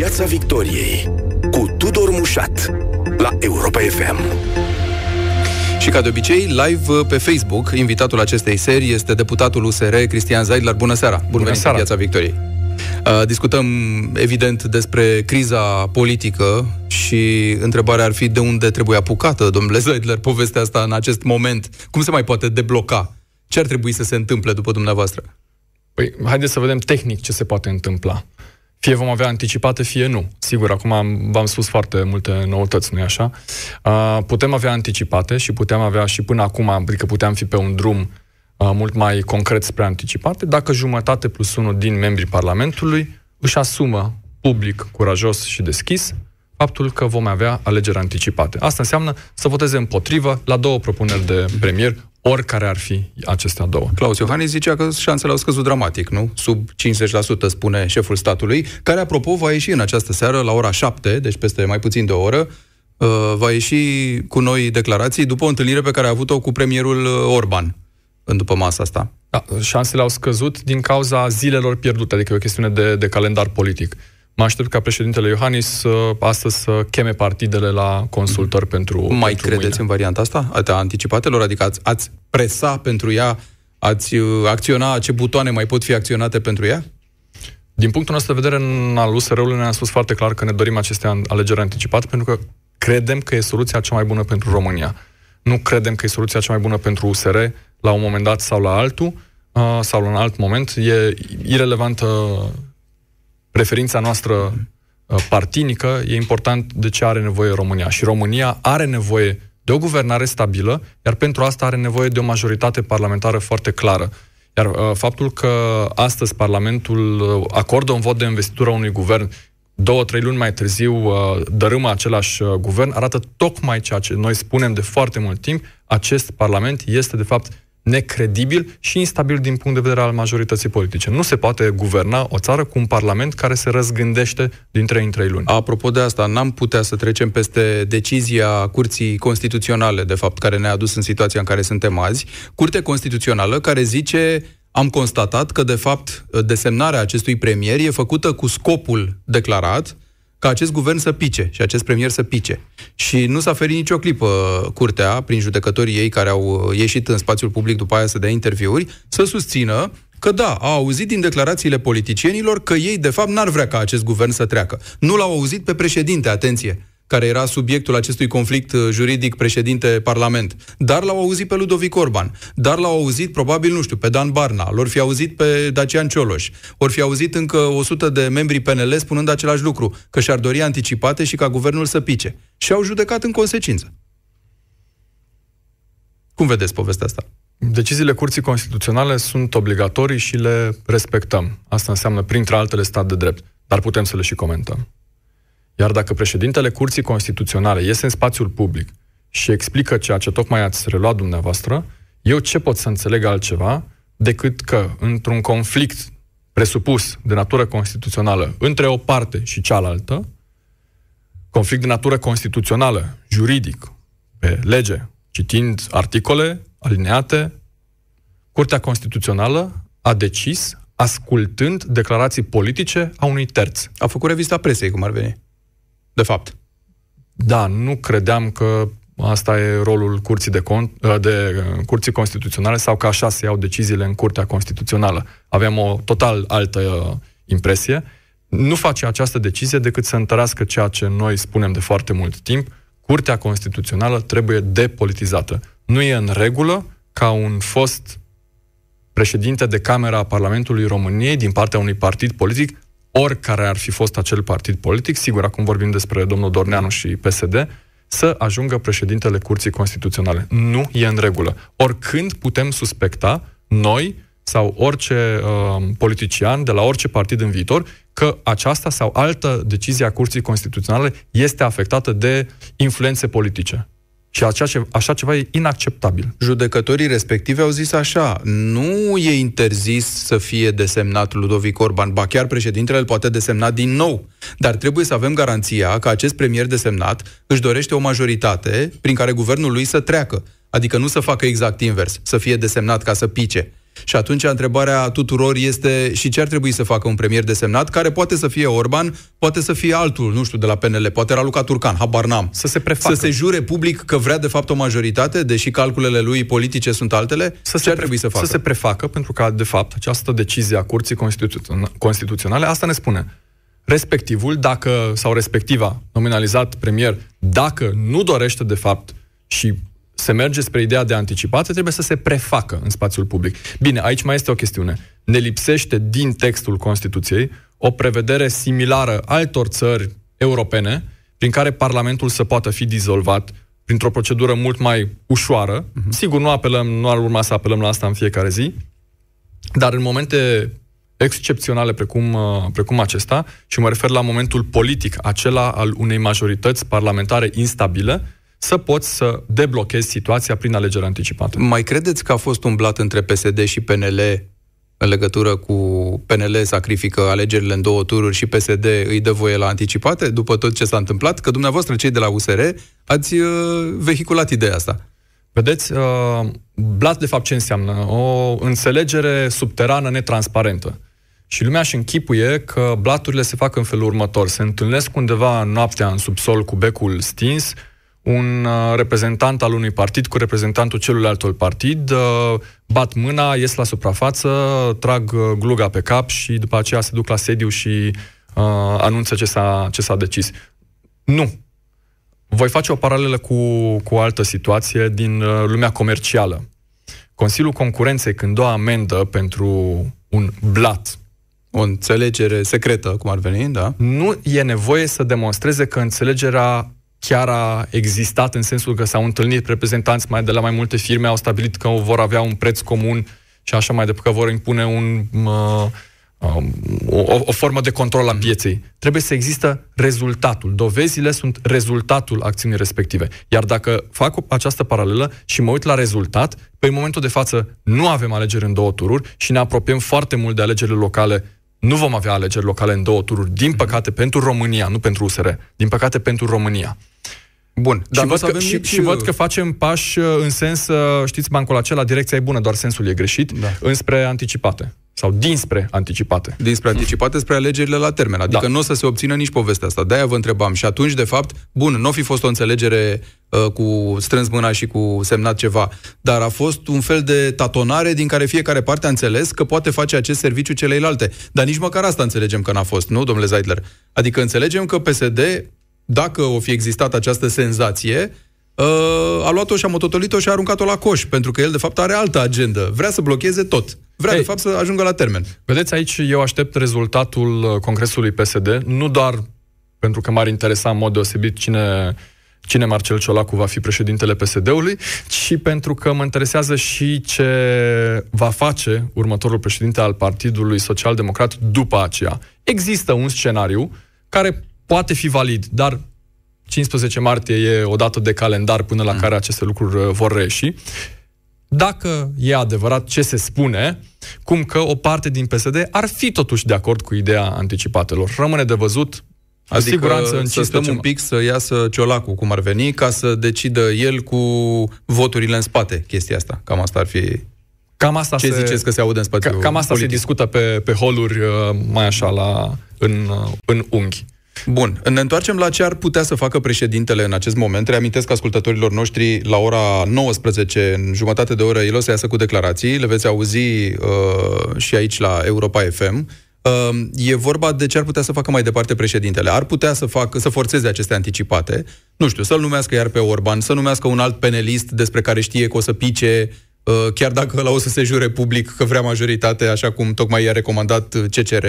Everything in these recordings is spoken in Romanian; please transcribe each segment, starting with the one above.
Piața Victoriei cu Tudor Mușat la Europa FM. Și ca de obicei, live pe Facebook, invitatul acestei serii este deputatul USR Cristian Zaidlar. Bună seara! Bun Bună venit seara. în Piața Victoriei! Uh, discutăm, evident, despre criza politică și întrebarea ar fi de unde trebuie apucată, domnule Zaidler, povestea asta în acest moment. Cum se mai poate debloca? Ce ar trebui să se întâmple după dumneavoastră? Păi, haideți să vedem tehnic ce se poate întâmpla. Fie vom avea anticipate, fie nu. Sigur, acum am, v-am spus foarte multe noutăți, nu-i așa? Uh, putem avea anticipate și putem avea și până acum, adică puteam fi pe un drum uh, mult mai concret spre anticipate, dacă jumătate plus unul din membrii Parlamentului își asumă public, curajos și deschis faptul că vom avea alegeri anticipate. Asta înseamnă să voteze împotrivă la două propuneri de premier, oricare ar fi acestea două. Claus Iohannis zicea că șansele au scăzut dramatic, nu? Sub 50% spune șeful statului, care, apropo, va ieși în această seară la ora 7, deci peste mai puțin de o oră, uh, va ieși cu noi declarații după o întâlnire pe care a avut-o cu premierul uh, Orban în după masa asta. Da, șansele au scăzut din cauza zilelor pierdute, adică e o chestiune de, de calendar politic. Mă aștept ca președintele Iohannis să, astăzi să cheme partidele la consultări pentru Mai pentru credeți mâine. în varianta asta? A anticipatelor? Adică ați, ați presa pentru ea? Ați uh, acționa? Ce butoane mai pot fi acționate pentru ea? Din punctul nostru de vedere, în al USR-ului ne-am spus foarte clar că ne dorim aceste alegeri anticipate pentru că credem că e soluția cea mai bună pentru România. Nu credem că e soluția cea mai bună pentru USR la un moment dat sau la altul, uh, sau la un alt moment. E irelevantă preferința noastră uh, partinică, e important de ce are nevoie România. Și România are nevoie de o guvernare stabilă, iar pentru asta are nevoie de o majoritate parlamentară foarte clară. Iar uh, faptul că astăzi Parlamentul uh, acordă un vot de investitură unui guvern două, trei luni mai târziu uh, dărâmă același uh, guvern, arată tocmai ceea ce noi spunem de foarte mult timp. Acest Parlament este, de fapt, necredibil și instabil din punct de vedere al majorității politice. Nu se poate guverna o țară cu un parlament care se răzgândește din 3 în 3 luni. Apropo de asta, n-am putea să trecem peste decizia Curții Constituționale, de fapt, care ne-a adus în situația în care suntem azi. Curtea Constituțională care zice am constatat că, de fapt, desemnarea acestui premier e făcută cu scopul declarat ca acest guvern să pice și acest premier să pice. Și nu s-a ferit nicio clipă curtea, prin judecătorii ei care au ieșit în spațiul public după aia să dea interviuri, să susțină că da, au auzit din declarațiile politicienilor că ei, de fapt, n-ar vrea ca acest guvern să treacă. Nu l-au auzit pe președinte, atenție, care era subiectul acestui conflict uh, juridic președinte-parlament. Dar l-au auzit pe Ludovic Orban. Dar l-au auzit, probabil, nu știu, pe Dan Barna. L-or fi auzit pe Dacian Cioloș. Or fi auzit încă 100 de membri PNL spunând același lucru, că și-ar dori anticipate și ca guvernul să pice. Și au judecat în consecință. Cum vedeți povestea asta? Deciziile Curții Constituționale sunt obligatorii și le respectăm. Asta înseamnă, printre altele, stat de drept. Dar putem să le și comentăm. Iar dacă președintele Curții Constituționale iese în spațiul public și explică ceea ce tocmai ați reluat dumneavoastră, eu ce pot să înțeleg altceva decât că într-un conflict presupus de natură constituțională între o parte și cealaltă, conflict de natură constituțională, juridic, pe lege, citind articole, alineate, Curtea Constituțională a decis ascultând declarații politice a unui terț. A făcut revista presei, cum ar veni de fapt. Da, nu credeam că asta e rolul curții de, cont, uh, de uh, curții constituționale sau că așa se iau deciziile în curtea constituțională. Aveam o total altă uh, impresie. Nu face această decizie decât să întărească ceea ce noi spunem de foarte mult timp. Curtea constituțională trebuie depolitizată. Nu e în regulă ca un fost președinte de Camera a Parlamentului României din partea unui partid politic oricare ar fi fost acel partid politic, sigur, acum vorbim despre domnul Dorneanu și PSD, să ajungă președintele Curții Constituționale. Nu e în regulă. Oricând putem suspecta, noi sau orice uh, politician de la orice partid în viitor, că aceasta sau altă decizie a Curții Constituționale este afectată de influențe politice. Și așa, ce, așa ceva e inacceptabil. Judecătorii respectivi au zis așa, nu e interzis să fie desemnat Ludovic Orban, ba chiar președintele îl poate desemna din nou, dar trebuie să avem garanția că acest premier desemnat își dorește o majoritate prin care guvernul lui să treacă, adică nu să facă exact invers, să fie desemnat ca să pice. Și atunci întrebarea tuturor este și ce ar trebui să facă un premier desemnat, care poate să fie Orban, poate să fie altul, nu știu, de la PNL, poate era Luca Turcan, habar n-am. Să se prefacă. Să se jure public că vrea de fapt o majoritate, deși calculele lui politice sunt altele, să ce se ar trebui să facă? Să se prefacă, pentru că, de fapt, această decizie a Curții Constituționale, asta ne spune respectivul, dacă, sau respectiva, nominalizat premier, dacă nu dorește, de fapt, și se merge spre ideea de anticipate, trebuie să se prefacă în spațiul public. Bine, aici mai este o chestiune. Ne lipsește din textul Constituției o prevedere similară altor țări europene, prin care Parlamentul să poată fi dizolvat printr-o procedură mult mai ușoară. Uh-huh. Sigur, nu apelăm, nu ar urma să apelăm la asta în fiecare zi, dar în momente excepționale precum, uh, precum acesta, și mă refer la momentul politic, acela al unei majorități parlamentare instabile, să poți să deblochezi situația prin alegeri anticipate. Mai credeți că a fost un blat între PSD și PNL în legătură cu PNL sacrifică alegerile în două tururi și PSD îi dă voie la anticipate după tot ce s-a întâmplat? Că dumneavoastră, cei de la USR, ați uh, vehiculat ideea asta. Vedeți, uh, blat de fapt ce înseamnă? O înțelegere subterană netransparentă. Și lumea își închipuie că blaturile se fac în felul următor. Se întâlnesc undeva noaptea în subsol cu becul stins, un uh, reprezentant al unui partid cu reprezentantul celuilalt partid, uh, bat mâna, ies la suprafață, trag uh, gluga pe cap și după aceea se duc la sediu și uh, anunță ce s-a, ce s-a decis. Nu. Voi face o paralelă cu, cu o altă situație din uh, lumea comercială. Consiliul Concurenței, când o amendă pentru un blat o înțelegere secretă, cum ar veni, da? Nu e nevoie să demonstreze că înțelegerea chiar a existat în sensul că s-au întâlnit reprezentanți mai de la mai multe firme, au stabilit că vor avea un preț comun și așa mai departe, că vor impune un, uh, um, o, o formă de control a pieței. Trebuie să există rezultatul. Dovezile sunt rezultatul acțiunii respective. Iar dacă fac această paralelă și mă uit la rezultat, pe în momentul de față nu avem alegeri în două tururi și ne apropiem foarte mult de alegerile locale nu vom avea alegeri locale în două tururi, din păcate, pentru România, nu pentru USR, din păcate pentru România. Bun, dar și, văd că, și, nici... și văd că facem pași uh, în sens, uh, știți, bancul acela, direcția e bună, doar sensul e greșit, da. înspre anticipate. Sau dinspre anticipate. Dinspre anticipate spre alegerile la termen. Adică da. nu o să se obțină nici povestea asta. De-aia vă întrebam. Și atunci, de fapt, bun, nu fi fost o înțelegere uh, cu strâns mâna și cu semnat ceva, dar a fost un fel de tatonare din care fiecare parte a înțeles că poate face acest serviciu celeilalte. Dar nici măcar asta înțelegem că n-a fost, nu, domnule Zeidler? Adică înțelegem că PSD, dacă o fi existat această senzație, uh, a luat-o și a mototolit-o și a aruncat-o la coș, pentru că el, de fapt, are altă agendă. Vrea să blocheze tot. Vrea, Ei, de fapt, să ajungă la termen. Vedeți, aici eu aștept rezultatul uh, Congresului PSD, nu doar pentru că m-ar interesa în mod deosebit cine, cine Marcel Ciolacu va fi președintele PSD-ului, ci pentru că mă interesează și ce va face următorul președinte al Partidului Social Democrat după aceea. Există un scenariu care poate fi valid, dar 15 martie e o dată de calendar până la mm. care aceste lucruri uh, vor reși. Dacă e adevărat ce se spune, cum că o parte din PSD ar fi totuși de acord cu ideea anticipatelor. Rămâne de văzut Adică siguranță în să stăm un pic să iasă Ciolacu, cum ar veni, ca să decidă el cu voturile în spate chestia asta. Cam asta ar fi... Cam asta Ce se, ziceți că se aude în spațiu Cam asta politic? se discută pe, pe holuri uh, mai așa la, în, uh, în unghi. Bun, ne întoarcem la ce ar putea să facă președintele în acest moment. Reamintesc ascultătorilor noștri la ora 19, în jumătate de oră, el o să iasă cu declarații, le veți auzi uh, și aici la Europa FM. Uh, e vorba de ce ar putea să facă mai departe președintele. Ar putea să facă, să forțeze aceste anticipate, nu știu, să-l numească iar pe Orban, să numească un alt penelist despre care știe că o să pice Uh, chiar dacă la o să se jure public că vrea majoritate, așa cum tocmai i-a recomandat CCR,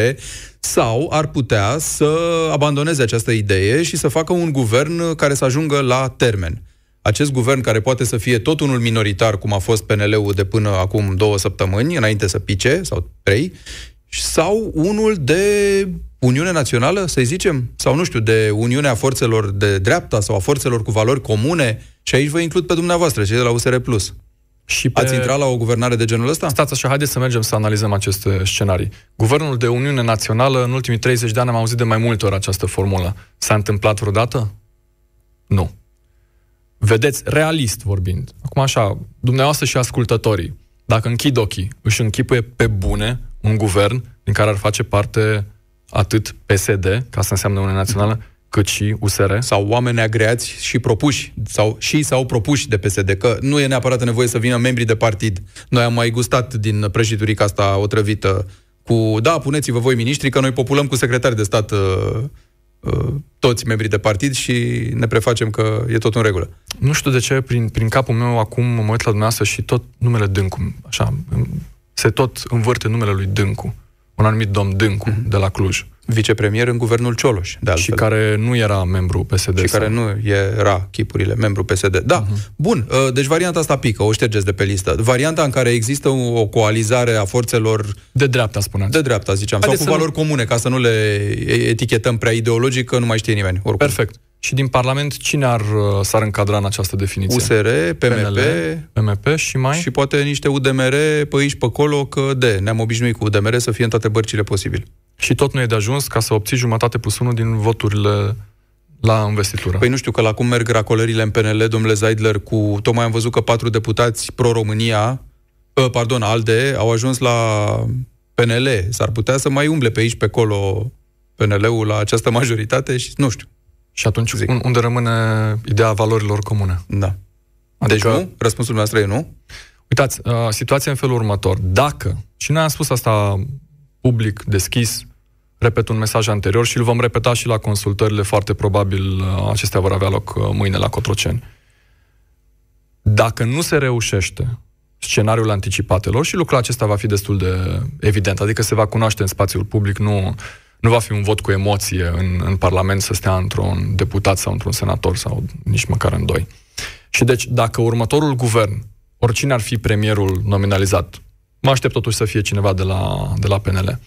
sau ar putea să abandoneze această idee și să facă un guvern care să ajungă la termen. Acest guvern care poate să fie tot unul minoritar, cum a fost PNL-ul de până acum două săptămâni, înainte să pice, sau trei, sau unul de Uniune Națională, să zicem, sau nu știu, de Uniunea Forțelor de Dreapta sau a Forțelor cu Valori Comune, și aici vă includ pe dumneavoastră, cei de la USR+. Și pe... Ați intrat la o guvernare de genul ăsta? Stați așa, haideți să mergem să analizăm aceste scenarii. Guvernul de Uniune Națională, în ultimii 30 de ani am auzit de mai multe ori această formulă. S-a întâmplat vreodată? Nu. Vedeți, realist vorbind, acum așa, dumneavoastră și ascultătorii, dacă închid ochii, își închipuie pe bune un guvern din care ar face parte atât PSD, ca să înseamnă Uniunea Națională, cât și USR. Sau oameni agreați și propuși, sau și sau propuși de PSD, că nu e neapărat nevoie să vină membrii de partid. Noi am mai gustat din prăjiturica asta otrăvită cu, da, puneți-vă voi miniștri, că noi populăm cu secretari de stat uh, uh, toți membrii de partid și ne prefacem că e tot în regulă. Nu știu de ce, prin, prin capul meu acum mă uit la dumneavoastră și tot numele Dâncu, așa, se tot învârte numele lui Dâncu, un anumit domn Dâncu, mm-hmm. de la Cluj vicepremier în guvernul Cioloș, de altfel. Și care nu era membru PSD. Și sau... care nu era chipurile membru PSD. Da, uh-huh. bun. Uh, deci varianta asta pică, o ștergeți de pe listă. Varianta în care există o coalizare a forțelor... De dreapta, spuneați. De dreapta, ziceam. Haideți sau cu valori nu... comune, ca să nu le etichetăm prea ideologic, că nu mai știe nimeni. Oricum. Perfect. Și din Parlament, cine ar, uh, s-ar încadra în această definiție? USR, PMP, PNL, PMP și mai? Și poate niște UDMR pe aici, pe acolo, că de, ne-am obișnuit cu UDMR să fie în toate bărcile posibile. Și tot nu e de ajuns ca să obții jumătate plus unul din voturile la investitură. Păi nu știu că la cum merg racolările în PNL, domnule Zeidler, cu... Tocmai am văzut că patru deputați pro-România, uh, pardon, ALDE, au ajuns la PNL. S-ar putea să mai umble pe aici, pe acolo, PNL-ul la această majoritate și nu știu. Și atunci Zic. unde rămâne ideea valorilor comune? Da. Adică, deci nu? Răspunsul nostru e nu? Uitați, uh, situația în felul următor. Dacă, și noi am spus asta public, deschis, repet un mesaj anterior și îl vom repeta și la consultările, foarte probabil uh, acestea vor avea loc uh, mâine la Cotroceni. Dacă nu se reușește scenariul anticipatelor și lucrul acesta va fi destul de evident, adică se va cunoaște în spațiul public, nu, nu va fi un vot cu emoție în, în Parlament să stea într-un deputat sau într-un senator sau nici măcar în doi. Și deci, dacă următorul guvern, oricine ar fi premierul nominalizat, mă aștept totuși să fie cineva de la, de la PNL,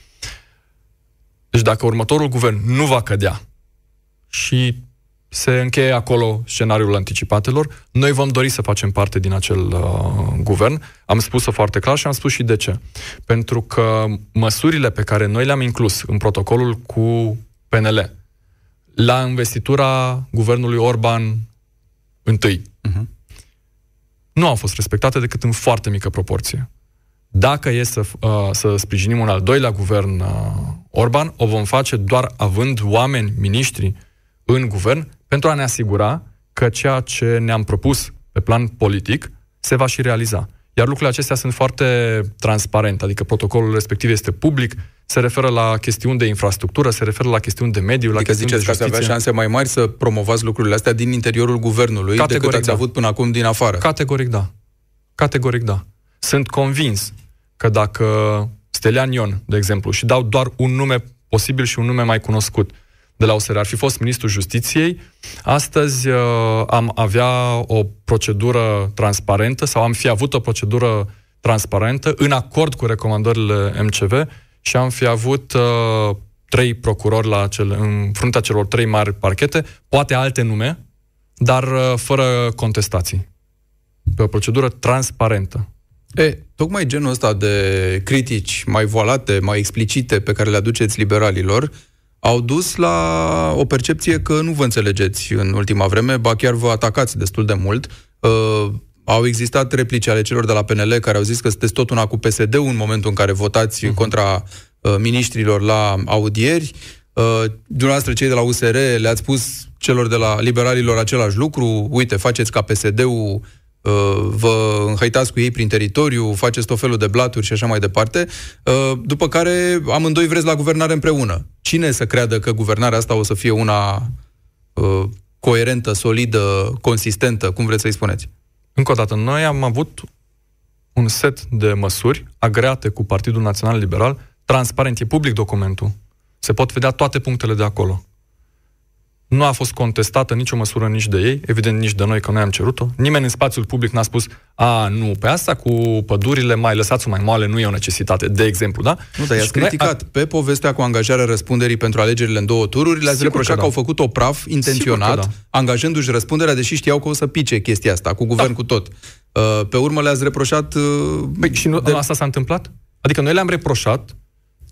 deci dacă următorul guvern nu va cădea și se încheie acolo scenariul anticipatelor, noi vom dori să facem parte din acel uh, guvern. Am spus-o foarte clar și am spus și de ce. Pentru că măsurile pe care noi le-am inclus în protocolul cu PNL la investitura guvernului Orban întâi, uh-huh. nu au fost respectate decât în foarte mică proporție. Dacă e să, uh, să sprijinim un al doilea guvern uh, Orban, o vom face doar având oameni, miniștri în guvern, pentru a ne asigura că ceea ce ne-am propus pe plan politic se va și realiza. Iar lucrurile acestea sunt foarte transparente, adică protocolul respectiv este public, se referă la chestiuni de infrastructură, se referă la chestiuni de mediu, la adică chestiuni ziceți de justiție. că avea șanse mai mari să promovați lucrurile astea din interiorul guvernului Categoric decât ați da. avut până acum din afară. Categoric da. Categoric da. Sunt convins că dacă Stelian Ion, de exemplu, și dau doar un nume posibil și un nume mai cunoscut de la OSR, ar fi fost ministrul justiției, astăzi uh, am avea o procedură transparentă sau am fi avut o procedură transparentă în acord cu recomandările MCV și am fi avut uh, trei procurori la cel, în fruntea celor trei mari parchete, poate alte nume, dar uh, fără contestații. Pe o procedură transparentă. E, tocmai genul ăsta de critici mai voalate, mai explicite pe care le aduceți liberalilor, au dus la o percepție că nu vă înțelegeți în ultima vreme, ba chiar vă atacați destul de mult. Uh, au existat replici ale celor de la PNL care au zis că sunteți tot una cu PSD-ul în momentul în care votați uh-huh. contra uh, ministrilor la audieri. Uh, dumneavoastră, cei de la USR, le-ați spus celor de la liberalilor același lucru. Uite, faceți ca PSD-ul Uh, vă înhăitați cu ei prin teritoriu, faceți tot felul de blaturi și așa mai departe, uh, după care amândoi vreți la guvernare împreună. Cine să creadă că guvernarea asta o să fie una uh, coerentă, solidă, consistentă, cum vreți să-i spuneți? Încă o dată, noi am avut un set de măsuri agreate cu Partidul Național Liberal, transparent, e public documentul. Se pot vedea toate punctele de acolo. Nu a fost contestată nicio măsură nici de ei, evident nici de noi, că noi am cerut-o. Nimeni în spațiul public n-a spus, a, nu, pe asta cu pădurile mai lăsați-o mai moale nu e o necesitate, de exemplu, da? Nu, dar i-ați criticat a... pe povestea cu angajarea răspunderii pentru alegerile în două tururi, le-ați reproșat că, da. că au făcut o praf intenționat, da. angajându-și răspunderea, deși știau că o să pice chestia asta, cu guvern da. cu tot. Uh, pe urmă le-ați reproșat... Uh, păi, și nu, de... asta s-a întâmplat? Adică noi le-am reproșat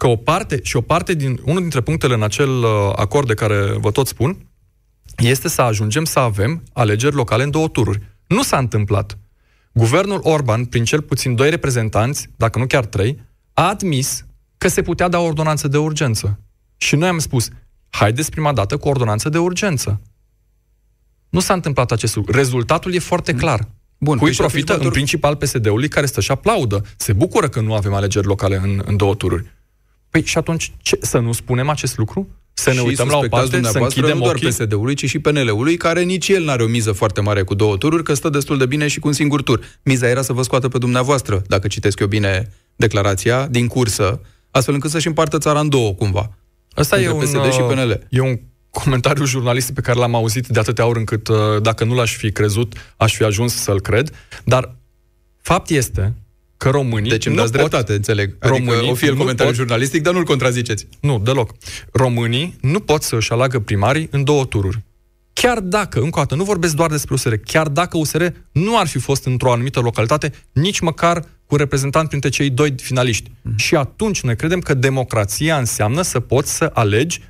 că o parte, și o parte din, unul dintre punctele în acel uh, acord de care vă tot spun, este să ajungem să avem alegeri locale în două tururi. Nu s-a întâmplat. Guvernul Orban, prin cel puțin doi reprezentanți, dacă nu chiar trei, a admis că se putea da ordonanță de urgență. Și noi am spus, haideți prima dată cu ordonanță de urgență. Nu s-a întâmplat acest lucru. Rezultatul e foarte clar. Bun, Cui profită în principal PSD-ului care stă și aplaudă. Se bucură că nu avem alegeri locale în, în două tururi. Păi și atunci ce, să nu spunem acest lucru? Să ne și uităm la o parte, să închidem nu doar ochii? PSD-ului, ci și PNL-ului, care nici el n-are o miză foarte mare cu două tururi, că stă destul de bine și cu un singur tur. Miza era să vă scoată pe dumneavoastră, dacă citesc eu bine declarația, din cursă, astfel încât să-și împartă țara în două, cumva. Asta e un, PSD și PNL. E un comentariu jurnalistic pe care l-am auzit de atâtea ori încât uh, dacă nu l-aș fi crezut, aș fi ajuns să-l cred. Dar fapt este că românii Deci îmi dați dreptate, înțeleg. Adică o fi el comentariu pot... jurnalistic, dar nu-l contraziceți. Nu, deloc. Românii nu pot să își aleagă primarii în două tururi. Chiar dacă, încă o dată, nu vorbesc doar despre USR, chiar dacă USR nu ar fi fost într-o anumită localitate, nici măcar cu reprezentant printre cei doi finaliști. Mm. Și atunci noi credem că democrația înseamnă să poți să alegi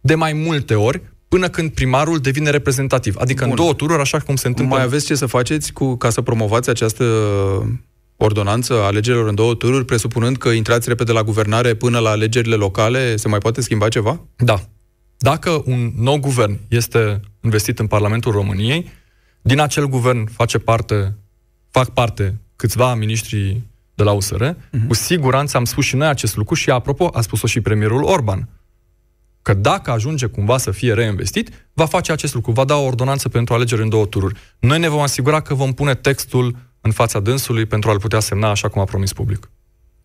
de mai multe ori până când primarul devine reprezentativ. Adică Bun. în două tururi, așa cum se întâmplă... Mai aveți ce să faceți cu, ca să promovați această ordonanță a alegerilor în două tururi, presupunând că intrați repede la guvernare până la alegerile locale, se mai poate schimba ceva? Da. Dacă un nou guvern este investit în Parlamentul României, din acel guvern face parte, fac parte câțiva miniștri de la USR, uh-huh. Mhm. cu siguranță am spus și noi acest lucru și, apropo, a spus-o și premierul Orban că dacă ajunge cumva să fie reinvestit, va face acest lucru, va da o ordonanță pentru alegeri în două tururi. Noi ne vom asigura că vom pune textul în fața dânsului pentru a-l putea semna așa cum a promis public.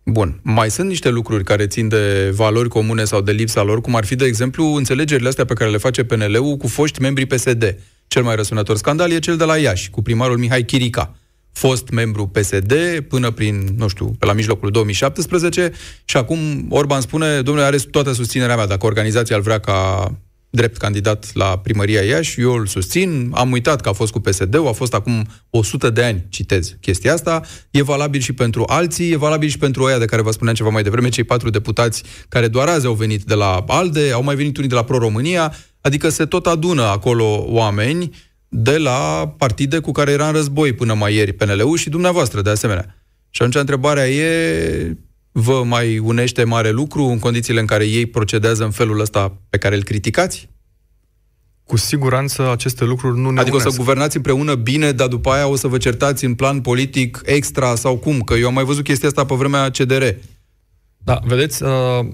Bun. Mai sunt niște lucruri care țin de valori comune sau de lipsa lor, cum ar fi, de exemplu, înțelegerile astea pe care le face PNL-ul cu foști membri PSD. Cel mai răsunător scandal e cel de la Iași, cu primarul Mihai Chirica fost membru PSD până prin, nu știu, pe la mijlocul 2017 și acum Orban spune, domnule, are toată susținerea mea dacă organizația îl vrea ca drept candidat la primăria Iași, eu îl susțin, am uitat că a fost cu PSD-ul, a fost acum 100 de ani, citez chestia asta, e valabil și pentru alții, e valabil și pentru oia de care vă spuneam ceva mai devreme, cei patru deputați care doar azi au venit de la ALDE, au mai venit unii de la Pro-România, adică se tot adună acolo oameni de la partide cu care era în război până mai ieri, PNL-ul și dumneavoastră, de asemenea. Și atunci întrebarea e, vă mai unește mare lucru în condițiile în care ei procedează în felul ăsta pe care îl criticați? Cu siguranță aceste lucruri nu ne Adică unesc. o să guvernați împreună bine, dar după aia o să vă certați în plan politic extra sau cum? Că eu am mai văzut chestia asta pe vremea CDR. Da, vedeți, uh,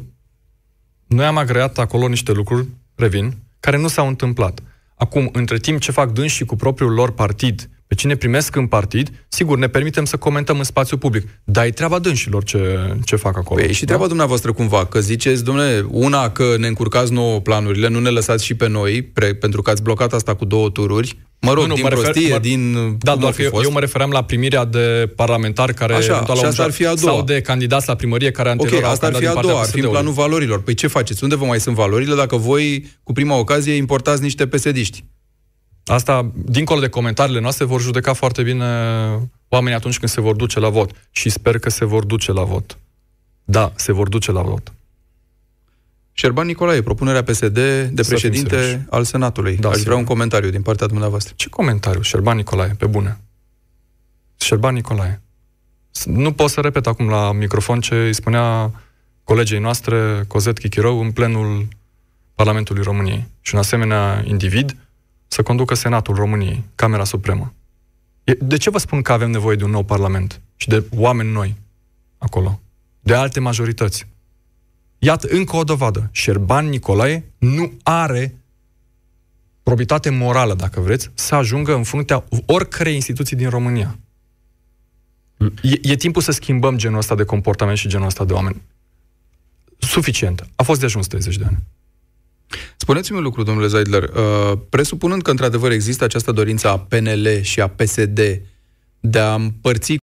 noi am agreat acolo niște lucruri, revin, care nu s-au întâmplat. Acum, între timp ce fac dânsii cu propriul lor partid, pe cine primesc în partid, sigur, ne permitem să comentăm în spațiu public. Dar e treaba dânșilor ce, ce fac acolo. Păi, și treaba da? dumneavoastră cumva, că ziceți, domnule, una că ne încurcați nouă planurile, nu ne lăsați și pe noi, pre, pentru că ați blocat asta cu două tururi, Mă rog, nu, nu, din mă refer, prostie, mă, din... Da, doar că eu, eu mă refeream la primirea de parlamentari care... Așa, și asta ar fi a doua. Sau de candidați la primărie care anterior Ok, asta ar fi a doua, ar fi în planul valorilor. Păi ce faceți? Unde vă mai sunt valorile dacă voi, cu prima ocazie, importați niște pesediști? Asta, dincolo de comentariile noastre, vor judeca foarte bine oamenii atunci când se vor duce la vot. Și sper că se vor duce la vot. Da, se vor duce la vot. Șerban Nicolae, propunerea PSD de Să președinte al Senatului. Da, Aș vrea un comentariu din partea dumneavoastră. Ce comentariu? Șerban Nicolae, pe bune. Șerban Nicolae. Nu pot să repet acum la microfon ce îi spunea colegii noastre, Cozet Chichirău, în plenul Parlamentului României. Și un asemenea individ să conducă Senatul României, Camera Supremă. De ce vă spun că avem nevoie de un nou Parlament și de oameni noi acolo? De alte majorități. Iată, încă o dovadă. Șerban Nicolae nu are probitate morală, dacă vreți, să ajungă în fruntea oricărei instituții din România. E, e timpul să schimbăm genul ăsta de comportament și genul ăsta de oameni. Suficient. A fost de ajuns 30 de ani. Spuneți-mi un lucru, domnule Zeidler. Uh, presupunând că într-adevăr există această dorință a PNL și a PSD de a împărți